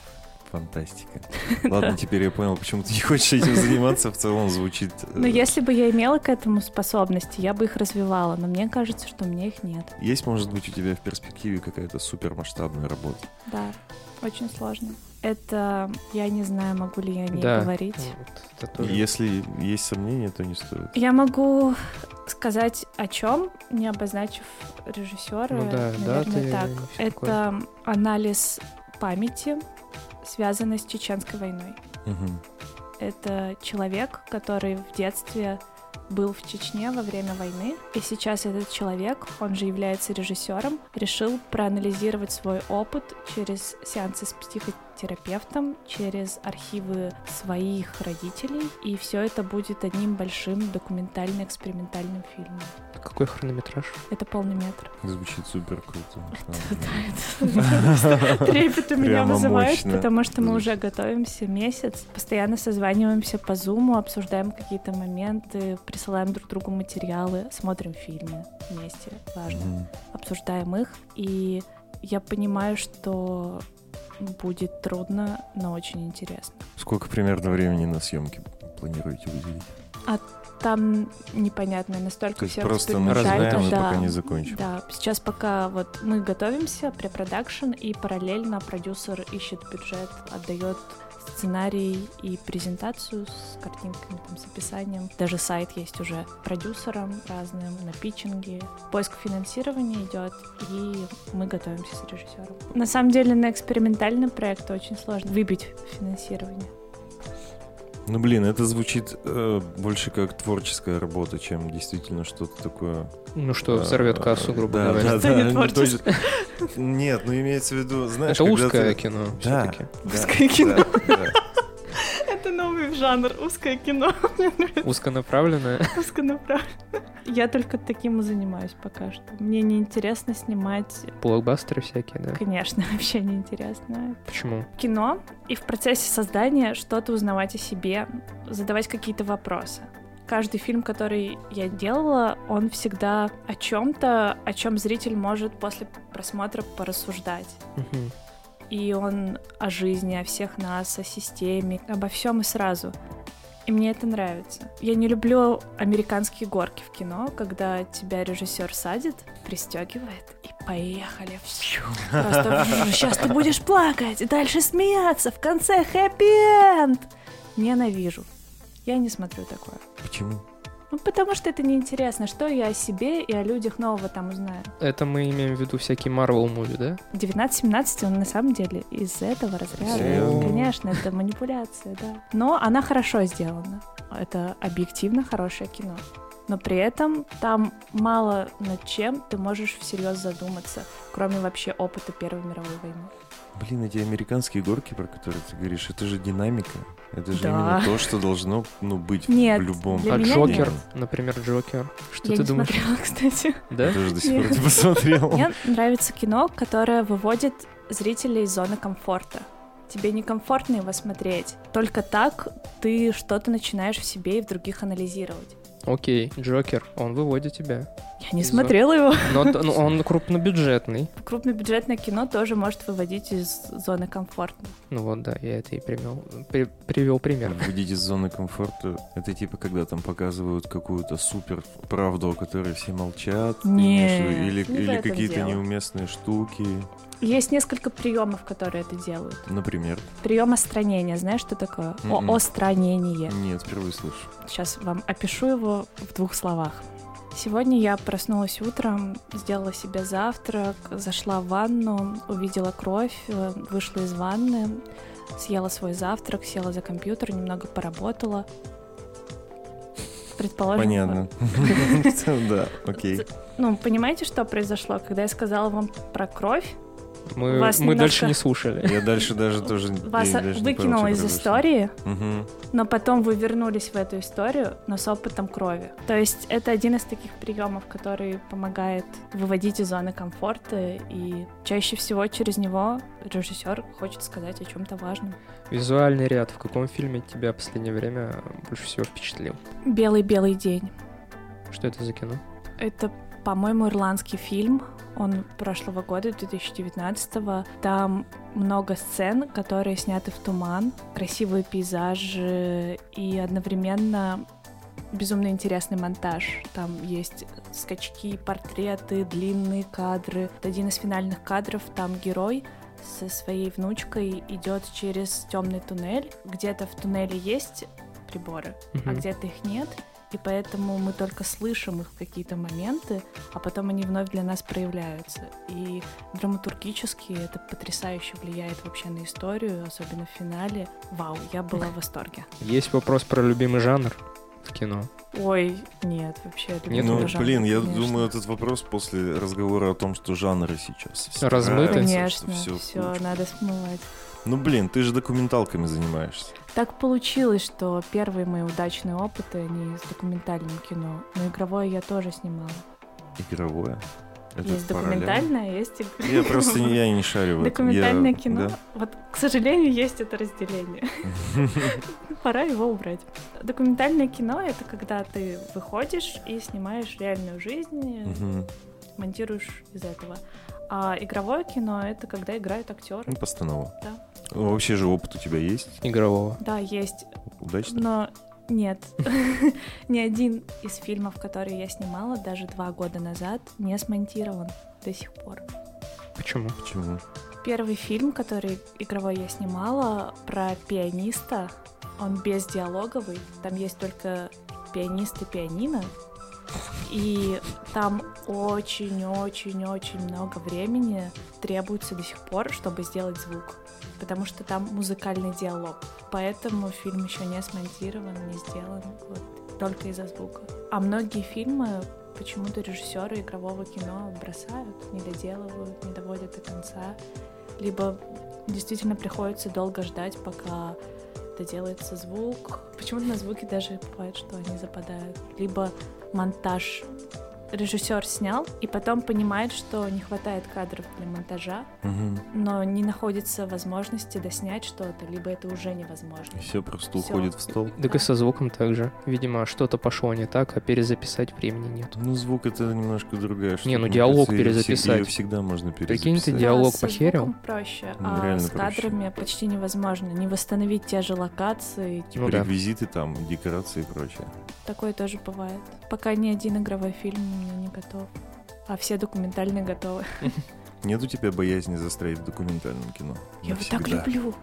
Фантастика. Ладно, теперь я понял, почему ты не хочешь этим заниматься. В целом звучит... э, Но если бы я имела к этому способности, я бы их развивала, но мне кажется, что у меня их нет. Есть, может быть, у тебя в перспективе какая-то супермасштабная работа? Да, очень сложно. Это, я не знаю, могу ли я о ней Да. говорить. Вот это тоже. Если есть сомнения, то не стоит. Я могу сказать о чем, не обозначив режиссера. Ну да, наверное, даты так. и всё Это анализ памяти, связанный с чеченской войной. Мгм. Это человек, который в детстве был в Чечне во время войны, и сейчас этот человек, он же является режиссером, решил проанализировать свой опыт через сеансы с психотерапевтом, через архивы своих родителей, и все это будет одним большим документально-экспериментальным фильмом. Какой хронометраж? Это полный метр. Звучит супер круто. Трепет у меня вызывает, потому что мы уже готовимся месяц, постоянно созваниваемся по зуму, обсуждаем какие-то моменты, присылаем друг другу материалы, смотрим фильмы вместе, важно, Мгм. обсуждаем их, и я понимаю, что будет трудно, но очень интересно. Сколько примерно времени на съемки планируете выделить? Там непонятно, настолько То есть все просто и да. пока не закончим. Да, сейчас пока вот мы готовимся, препродакшн, и параллельно продюсер ищет бюджет, отдает сценарий и презентацию с картинками, там, с описанием. Даже сайт есть уже продюсером разным на питчинге. Поиск финансирования идет, и мы готовимся с режиссером. На самом деле на экспериментальный проект очень сложно выбить финансирование. Ну, блин, это звучит э, больше как творческая работа, чем действительно что-то такое. Ну что, э, взорвет кассу, грубо да, говоря. Да, да, не ну, то есть-. Нет, ну имеется в виду, знаешь, Это узкое ты- кино Да, все-таки. да, Узкое кино. да, да. Новый жанр, узкое кино. Узконаправленное. Узконаправленно. Я только таким и занимаюсь пока что. Мне неинтересно снимать, Блокбастеры всякие, да. конечно, вообще неинтересно. Почему? Кино и в процессе создания что-то узнавать о себе, задавать какие-то вопросы. Каждый фильм, который я делала, он всегда о чем-то, о чем зритель может после просмотра порассуждать. Мгм. И он о жизни, о всех нас, о системе, обо всем и сразу. И мне это нравится. Я не люблю американские горки в кино, когда тебя режиссер садит, пристегивает и поехали. Просто сейчас ты будешь плакать, и дальше смеяться, в конце хэппи-энд. Ненавижу. Я не смотрю такое. Почему? Ну, потому что это неинтересно. Что я о себе и о людях нового там узнаю? Это мы имеем в виду всякие Marvel муви, да? 19-17, он на самом деле из этого разряда. Конечно, это манипуляция, да. Но она хорошо сделана. Это объективно хорошее кино. Но при этом там мало над чем ты можешь всерьез задуматься, кроме вообще опыта Первой мировой войны. Блин, эти американские горки, про которые ты говоришь, это же динамика. Это же Да. именно то, что должно ну, быть Нет, в любом для А меня Джокер, фильме. например, Джокер. Что я ты не думаешь? смотрела, кстати. Да? Я тоже до сих Нет. пор не посмотрел. Мне нравится кино, которое выводит зрителей из зоны комфорта. Тебе некомфортно его смотреть. Только так ты что-то начинаешь в себе и в других анализировать. Окей, Джокер, он выводит тебя. Я не смотрела его. Но т- ну, он крупнобюджетный. Крупнобюджетное кино тоже может выводить из зоны комфорта. Ну вот, да, я это и привел, при- привел пример. Выйдить из зоны комфорта, это типа когда там показывают какую-то супер правду, о которой все молчат? Нет, или, не или какие-то дело. неуместные штуки, Есть несколько приемов, которые это делают. например. Прием остранения. Знаешь, что такое? Мгм. О, остранение. Нет, впервые слышу. Сейчас вам опишу его в двух словах. Сегодня я проснулась утром, сделала себе завтрак, зашла в ванну, увидела кровь, э, вышла из ванны, съела свой завтрак, села за компьютер, немного поработала. Предположим, Понятно. Да, окей. Ну, понимаете, что произошло, когда я сказала вам про кровь? Мы, Вас мы немножко- дальше не слушали. Я дальше даже тоже... Вас не выкинуло понял, из истории, но потом вы вернулись в эту историю, но с опытом крови. То есть это один из таких приемов, который помогает выводить из зоны комфорта, и чаще всего через него режиссер хочет сказать о чем-то важном. Визуальный ряд. В каком фильме тебя в последнее время больше всего впечатлил? Белый-белый день. Что это за кино? Это, по-моему, ирландский фильм. Он прошлого года, 2019 Там много сцен, которые сняты в туман, красивые пейзажи и одновременно безумно интересный монтаж. Там есть скачки, портреты, длинные кадры. Один из финальных кадров там герой со своей внучкой идет через темный туннель. Где-то в туннеле есть приборы, а Мгм. где-то их нет. И поэтому мы только слышим их в какие-то моменты, а потом они вновь для нас проявляются. И драматургически это потрясающе влияет вообще на историю, особенно в финале. Вау, я была в восторге. Есть вопрос про любимый жанр в кино. Ой, нет, вообще Нет, Ну, жанра, блин, я конечно. думаю, этот вопрос после разговора о том, что жанры сейчас все Размыты. Конечно, все, все, надо смывать. Ну, блин, ты же документалками занимаешься. Так получилось, что первые мои удачные опыты, они с документальным кино. Но игровое я тоже снимала. Игровое. Это есть документальное, есть иг- Я просто не, я не шарю в этом. Документальное Я- кино. да. Вот, к сожалению, есть это разделение. Пора его убрать. Документальное кино — это когда ты выходишь и снимаешь реальную жизнь, Мгм. монтируешь из этого. А игровое кино — это когда играют актеры. Ну, постанова. Да. Ну, Вообще же опыт у тебя есть? Игрового. Да, есть. Удачно? Но нет. Ни один из фильмов, которые я снимала даже два года назад, не смонтирован до сих пор. Почему? Почему? Первый фильм, который игровой я снимала, про пианиста, он без диалоговый, там есть только пианист и пианино, и там очень-очень-очень много времени требуется до сих пор, чтобы сделать звук, потому что там музыкальный диалог, поэтому фильм еще не смонтирован, не сделан, вот, только из-за звука. А многие фильмы почему-то режиссеры игрового кино бросают, не доделывают, не доводят до конца, либо действительно приходится долго ждать, пока доделается звук. Почему-то на звуки даже бывает, что они западают. Либо монтаж режиссер снял и потом понимает, что не хватает кадров для монтажа, Мгм. но не находится возможности доснять что-то, либо это уже невозможно. Все просто Всё. уходит в стол. Так и со звуком также. Видимо, что-то пошло не так, а перезаписать времени нет. Ну, звук это немножко другая штука. Не, ну Мне диалог кажется, все- перезаписать. её всегда можно Прикинь, перезаписать. ты диалог Да, похерил? звуком проще, Ну, а реально с проще. кадрами почти невозможно. Не восстановить те же локации. Ну да. Реквизиты там, декорации и прочее. Такое тоже бывает. Пока ни один игровой фильм у меня не готов. А все документальные готовы. Нет у тебя боязни застрять в документальном кино? Я его так люблю.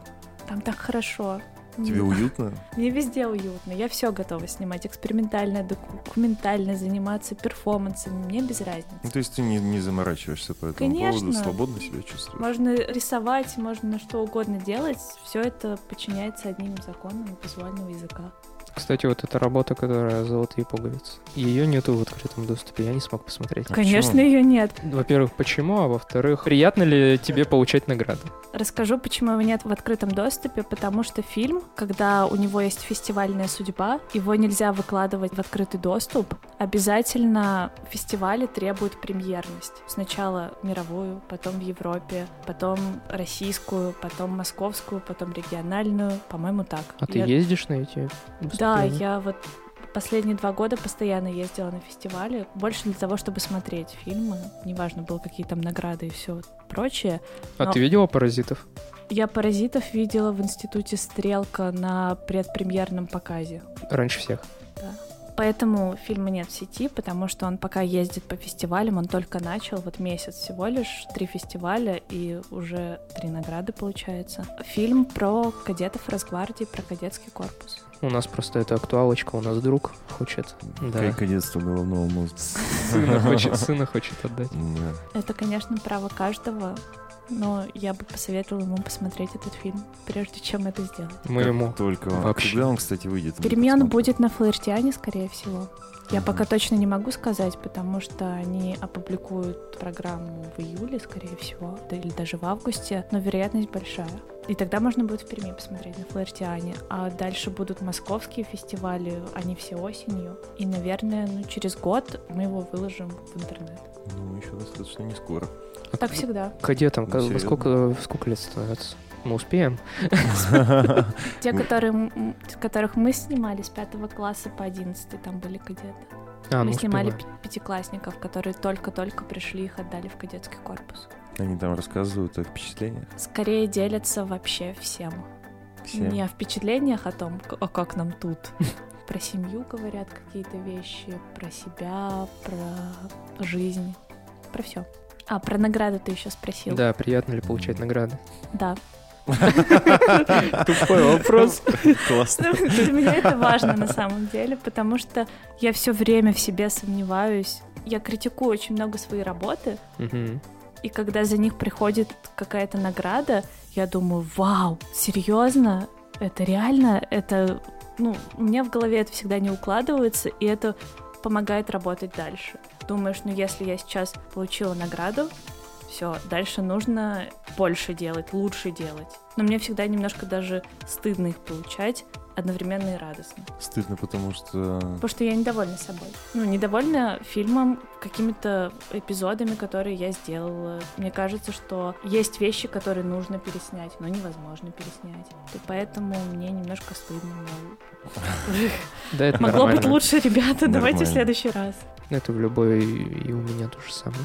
Там так хорошо. Тебе уютно? Мне везде уютно. Я все готова снимать. Экспериментальное, документальное, заниматься перформансами. Мне без Ну, разницы. то есть ты не, не заморачиваешься по этому Конечно. поводу, свободно себя чувствуешь? Можно рисовать, можно что угодно делать. Все это подчиняется одним законам визуального языка. Кстати, вот эта работа, которая «Золотые пуговицы», ее нету в открытом доступе, я не смог посмотреть. А Конечно, почему? ее нет. Во-первых, почему, а во-вторых, приятно ли тебе получать награды? Расскажу, почему его нет в открытом доступе, потому что фильм, когда у него есть фестивальная судьба, его нельзя выкладывать в открытый доступ. Обязательно фестивали требуют премьерность. Сначала мировую, потом в Европе, потом российскую, потом московскую, потом региональную. По-моему, так. А ты Я- ездишь на эти Да, выступления? я вот последние два года постоянно ездила на фестивали, больше для того, чтобы смотреть фильмы. Неважно, было какие там награды и все прочее. А Но- ты видела «Паразитов»? Я «Паразитов» видела в институте «Стрелка» на предпремьерном показе. Раньше всех. Поэтому фильма нет в сети, потому что он пока ездит по фестивалям, он только начал, вот месяц всего лишь, три фестиваля и уже три награды получается. Фильм про кадетов Росгвардии, про кадетский корпус. У нас просто это актуалочка, у нас друг хочет. Да. Как кадетство головного мозга. Сына хочет, сына хочет отдать. Да. Это, конечно, право каждого, но я бы посоветовала ему посмотреть этот фильм, прежде чем это сделать. Мы Как ему Только вообще. Когда он, кстати, выйдет? Перемен будет на Флаертиане, скорее всего. Я пока точно не могу сказать, потому что они опубликуют программу в июле, скорее всего, да, или даже в августе, но вероятность большая. И тогда можно будет в Перми посмотреть на Флаертиане. А дальше будут московские фестивали, они все осенью. И, наверное, ну, через год мы его выложим в интернет. Ну, еще достаточно не скоро. Так всегда. кадетам, во сколько, сколько лет становится? Мы успеем? Те, которых мы снимали с пятого класса по одиннадцатый, там были кадеты. А, мы ну снимали успеваем. пи- пятиклассников, которые только-только пришли, их отдали в кадетский корпус. Они там рассказывают о впечатлениях. Скорее делятся вообще всем. Все. Не о впечатлениях о том, а как нам тут. Про семью говорят какие-то вещи, про себя, про жизнь, про все. А, про награды ты еще спросил. Да, приятно ли получать награды? Да. Тупой вопрос. Классно. Для меня это важно на самом деле, потому что я все время в себе сомневаюсь. Я критикую очень много свои работы, и когда за них приходит какая-то награда, я думаю, вау, серьезно? Это реально? Это, ну, у меня в голове это всегда не укладывается, и это помогает работать дальше. Думаешь, ну если я сейчас получила награду, все, дальше нужно больше делать, лучше делать. Но мне всегда немножко даже стыдно их получать, одновременно и радостно. Стыдно, потому что... Потому что я недовольна собой. Ну, недовольна фильмом, какими-то эпизодами, которые я сделала. Мне кажется, что есть вещи, которые нужно переснять, но невозможно переснять. И поэтому мне немножко стыдно. мол, Да, это Могло быть лучше, ребята, давайте в следующий раз. Это в любой... И у меня то же самое.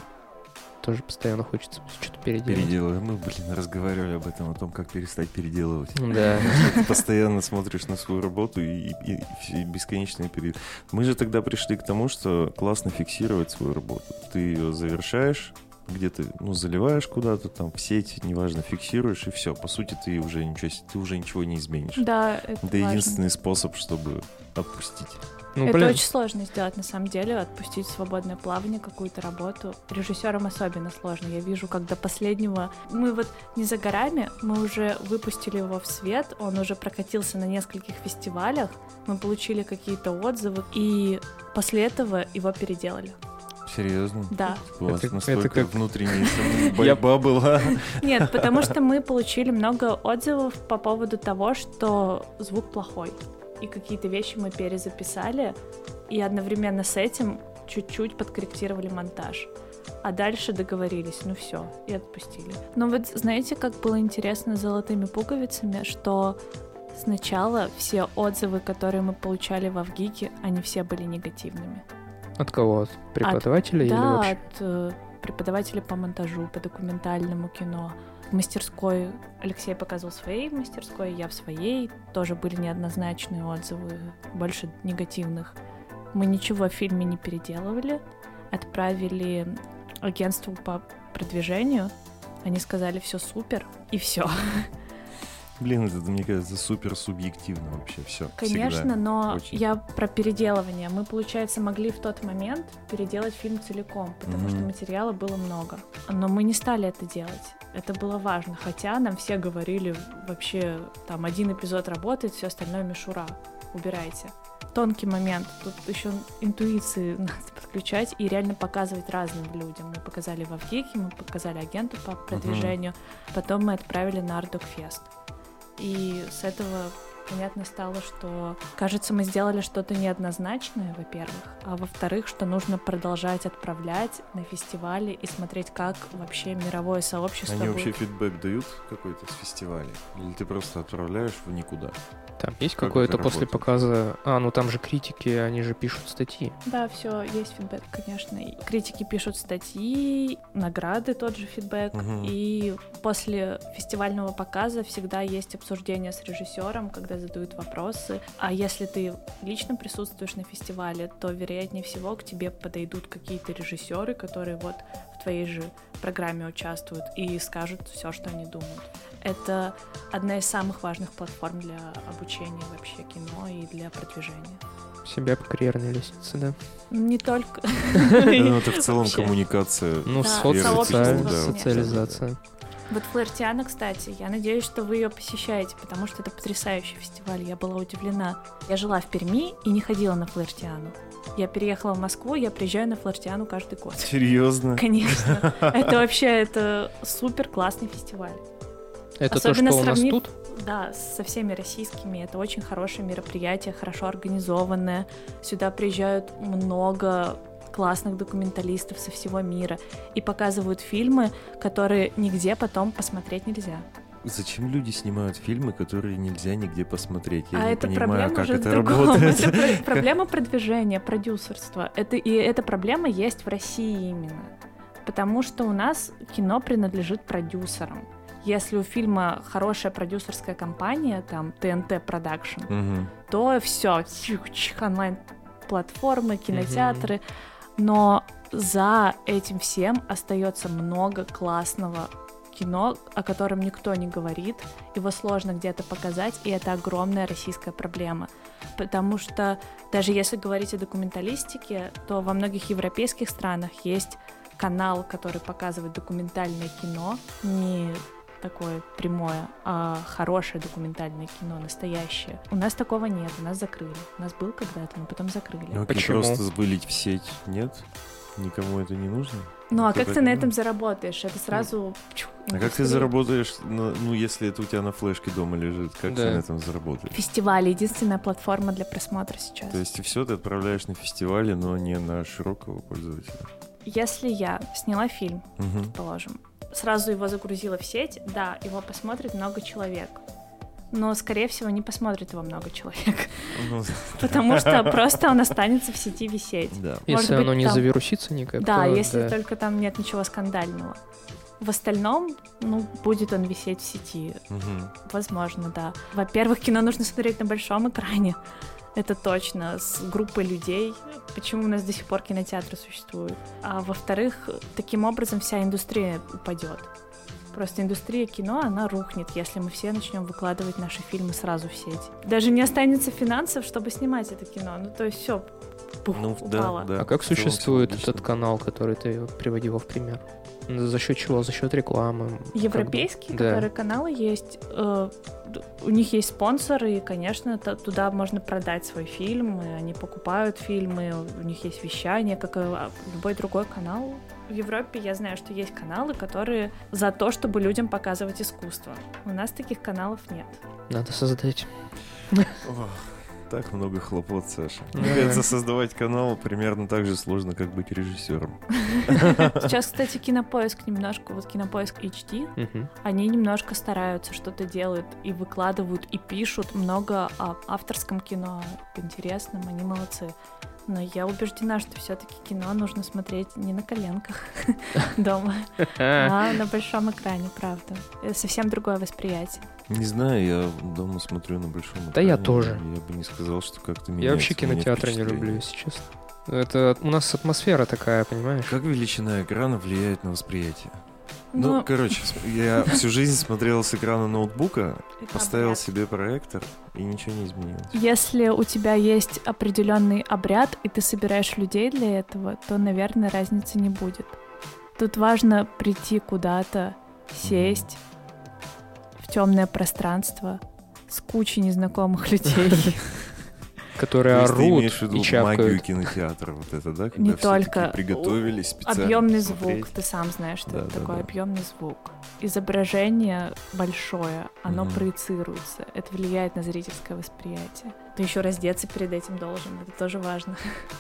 Тоже постоянно хочется что-то переделать. Переделываем. Мы, блин, разговаривали об этом, о том, как перестать переделывать. Да. Ты постоянно смотришь на свою работу и, и- и бесконечные периоды. Мы же тогда пришли к тому, что классно фиксировать свою работу. Ты ее завершаешь, где-то, ну, заливаешь куда-то там в сеть, неважно, фиксируешь, и все. По сути, ты уже ничего, ты уже ничего не изменишь. Да, это, Это важно. единственный способ, чтобы отпустить. Ну, это блин, очень сложно сделать, на самом деле, отпустить свободное плавание какую-то работу. Режиссерам особенно сложно. Я вижу, как до последнего... Мы вот не за горами, мы уже выпустили его в свет, он уже прокатился на нескольких фестивалях, мы получили какие-то отзывы, и после этого его переделали. Серьезно? Да. У вас Это- настолько это как- внутренняя борьба была. Нет, потому что мы получили много отзывов по поводу того, что звук плохой. И какие-то вещи мы перезаписали, и одновременно с этим чуть-чуть подкорректировали монтаж. А дальше договорились, ну все, и отпустили. Но вот знаете, как было интересно с золотыми пуговицами, что сначала все отзывы, которые мы получали в Авгике, они все были негативными. От кого? От преподавателя или Да, вообще? от э, преподавателя по монтажу, по документальному кино. В мастерской Алексей показывал своей мастерской, я в своей. Тоже были неоднозначные отзывы, больше негативных. Мы ничего в фильме не переделывали. Отправили агентству по продвижению. Они сказали, все супер, и все. Блин, это, мне кажется, супер субъективно вообще все. Конечно, но Очень. я про переделывание. Мы, получается, могли в тот момент переделать фильм целиком, потому что Мгм. материала было много. Но мы не стали это делать. Это было важно. Хотя нам все говорили, вообще, там, один эпизод работает, все остальное мишура. Убирайте. Тонкий момент. Тут еще интуиции надо подключать и реально показывать разным людям. Мы показали в Авгике, мы показали агенту по продвижению, потом мы отправили на Ардокфест. И с этого понятно стало, что, кажется, мы сделали что-то неоднозначное, во-первых, а во-вторых, что нужно продолжать отправлять на фестивали и смотреть, как вообще мировое сообщество Они будет. вообще фидбэк дают какой-то с фестиваля? Или ты просто отправляешь в никуда? Там есть Как какое-то после показа... А, ну там же критики, они же пишут статьи. Да, все, есть фидбэк, конечно. И критики пишут статьи, награды, тот же фидбэк. Мгм. И после фестивального показа всегда есть обсуждение с режиссером, когда задают вопросы. А если ты лично присутствуешь на фестивале, то, вероятнее всего, к тебе подойдут какие-то режиссеры, которые вот в твоей же программе участвуют и скажут все, что они думают. Это одна из самых важных платформ для обучения вообще кино и для продвижения. Себя по карьерной лестнице, да. Не только. Ну, это в целом коммуникация. Ну, социализация. Вот Флэртиана, кстати, я надеюсь, что вы ее посещаете, потому что это потрясающий фестиваль. Я была удивлена. Я жила в Перми и не ходила на Флэртиану. Я переехала в Москву, я приезжаю на Флэртиану каждый год. Серьезно? Конечно. Это вообще это супер классный фестиваль. Это Особенно то, что у нас сравнив- тут? Да, со всеми российскими. Это очень хорошее мероприятие, хорошо организованное. Сюда приезжают много классных документалистов со всего мира и показывают фильмы, которые нигде потом посмотреть нельзя. Зачем люди снимают фильмы, которые нельзя нигде посмотреть? Я а не это понимаю, проблема как уже это другом. работает. Это про- проблема продвижения, продюсерства. Это, и эта проблема есть в России именно. Потому что у нас кино принадлежит продюсерам. Если у фильма хорошая продюсерская компания, там ТНТ Продакшн, Мгм. то все, онлайн-платформы, кинотеатры. Но за этим всем остается много классного кино, о котором никто не говорит, его сложно где-то показать, и это огромная российская проблема. Потому что даже если говорить о документалистике, то во многих европейских странах есть канал, который показывает документальное кино, не такое прямое, а хорошее документальное кино, настоящее. У нас такого нет, у нас закрыли. У нас был когда-то, но потом закрыли. Ну, Почему? просто вылить в сеть нет? Никому это не нужно? Ну а как ты на этом заработаешь? Это сразу... чух, А как ты заработаешь, ну, если это у тебя на флешке дома лежит, как ты на этом заработаешь? Фестиваль — единственная платформа для просмотра сейчас. То есть все ты отправляешь на фестивале, но не на широкого пользователя. Если я сняла фильм, Мгм. Сразу его загрузила в сеть, да, его посмотрит много человек. Но, скорее всего, не посмотрит его много человек, Ну, потому что просто он останется в сети висеть. Да. Если быть, оно не там- завирусится никак, Да, то если да. только там нет ничего скандального. В остальном, ну, будет он висеть в сети. Мгм. Возможно, да. Во-первых, кино нужно смотреть на большом экране. Это точно, с группой людей. Почему у нас до сих пор кинотеатры существуют? А во-вторых, таким образом вся индустрия упадет. Просто индустрия кино, она рухнет, если мы все начнем выкладывать наши фильмы сразу в сеть. Даже не останется финансов, чтобы снимать это кино. Ну, то есть все, Ну, да, упало. да. А как существует этот канал, который ты приводила в пример? За счет чего? За счет рекламы? Как бы- Европейские, Да. которые каналы есть, э, у них есть спонсоры, и, конечно, т- туда можно продать свой фильм, и они покупают фильмы, у них есть вещание, как и а, любой другой канал. В Европе я знаю, что есть каналы, которые за то, чтобы людям показывать искусство. У нас таких каналов нет. Надо создать. Так много хлопот, Саша. Мне кажется, создавать канал примерно так же сложно, как быть режиссером. Сейчас, кстати, Кинопоиск немножко, вот Кинопоиск HD, они немножко стараются, что-то делают и выкладывают, и пишут много о авторском кино, об интересном, они молодцы. Но я убеждена, что все-таки кино нужно смотреть не на коленках дома, а на большом экране, правда. Это совсем другое восприятие. Не знаю, я дома смотрю на большом Да я экране, тоже. Я бы не сказал, что как-то меня Я вообще кинотеатры не люблю, если честно. Это у нас атмосфера такая, понимаешь? Как величина экрана влияет на восприятие? Ну, Ну, короче, я всю жизнь смотрел с экрана ноутбука, это поставил обряд. себе проектор, и ничего не изменилось. Если у тебя есть определенный обряд, и ты собираешь людей для этого, то, наверное, разницы не будет. Тут важно прийти куда-то, сесть в темное пространство с кучей незнакомых людей которые То есть ты орут имеешь в виду и магию чавкают. кинотеатра, вот это, да? Когда Не все только. приготовились специально Объемный посмотреть. звук, ты сам знаешь, что Да, это да, такое да. объемный звук. Изображение большое, оно Мгм. проецируется. Это влияет на зрительское восприятие. Ты еще раздеться перед этим должен, это тоже важно.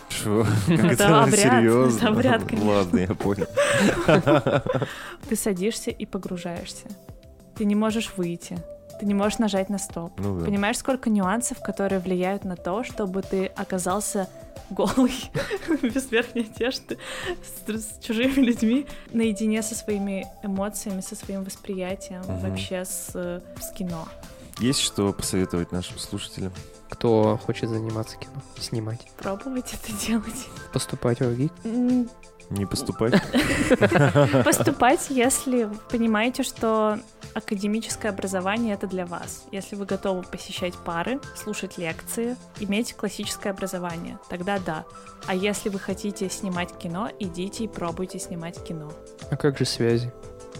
Что? Как Это это обряд, серьезно? это обряд, конечно. Ладно, я понял. Ты садишься и погружаешься. Ты не можешь выйти. Ты не можешь нажать на стоп. Ну да. Понимаешь, сколько нюансов, которые влияют на то, чтобы ты оказался голый, без верхней одежды, с, с чужими людьми, наедине со своими эмоциями, со своим восприятием, Мгм. вообще с, э, с кино. Есть что посоветовать нашим слушателям? Кто хочет заниматься кино, снимать, Пробовать это делать. поступать в ГИК. М, Не поступать? Поступать, если понимаете, что академическое образование это для вас. Если вы готовы посещать пары, слушать лекции, иметь классическое образование, тогда да. А если вы хотите снимать кино, идите и пробуйте снимать кино. А как же связи?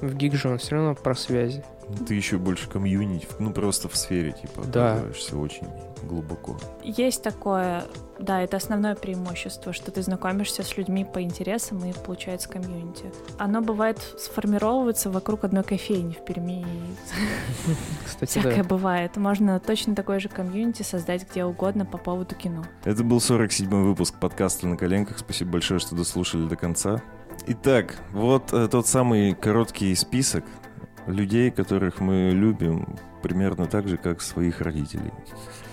В ГИК же он все равно про связи. Ты еще больше комьюнити, ну просто в сфере, типа, Да. оказываешься очень глубоко. Есть такое, да, это основное преимущество, что ты знакомишься с людьми по интересам и получается комьюнити. Оно бывает сформировывается вокруг одной кофейни в Перми. Кстати, Всякое да. бывает. Можно точно такой же комьюнити создать где угодно по поводу кино. Это был 47-й выпуск подкаста «На коленках». Спасибо большое, что дослушали до конца. Итак, вот э, тот самый короткий список людей, которых мы любим примерно так же, как своих родителей.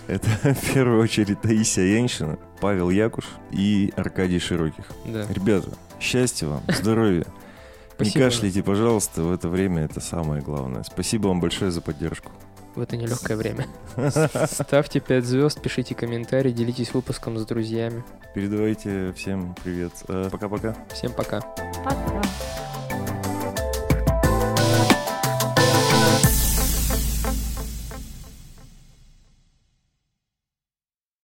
Это в первую очередь Таисия Яньшина, Павел Якуш и Аркадий Широких. Да. Ребята, счастья вам, здоровья. Не кашляйте, пожалуйста, в это время это самое главное. Спасибо вам большое за поддержку. В это нелегкое время. Ставьте 5 звезд, пишите комментарии, делитесь выпуском с друзьями. Передавайте всем привет. Э, Пока-пока. Всем пока. Пока.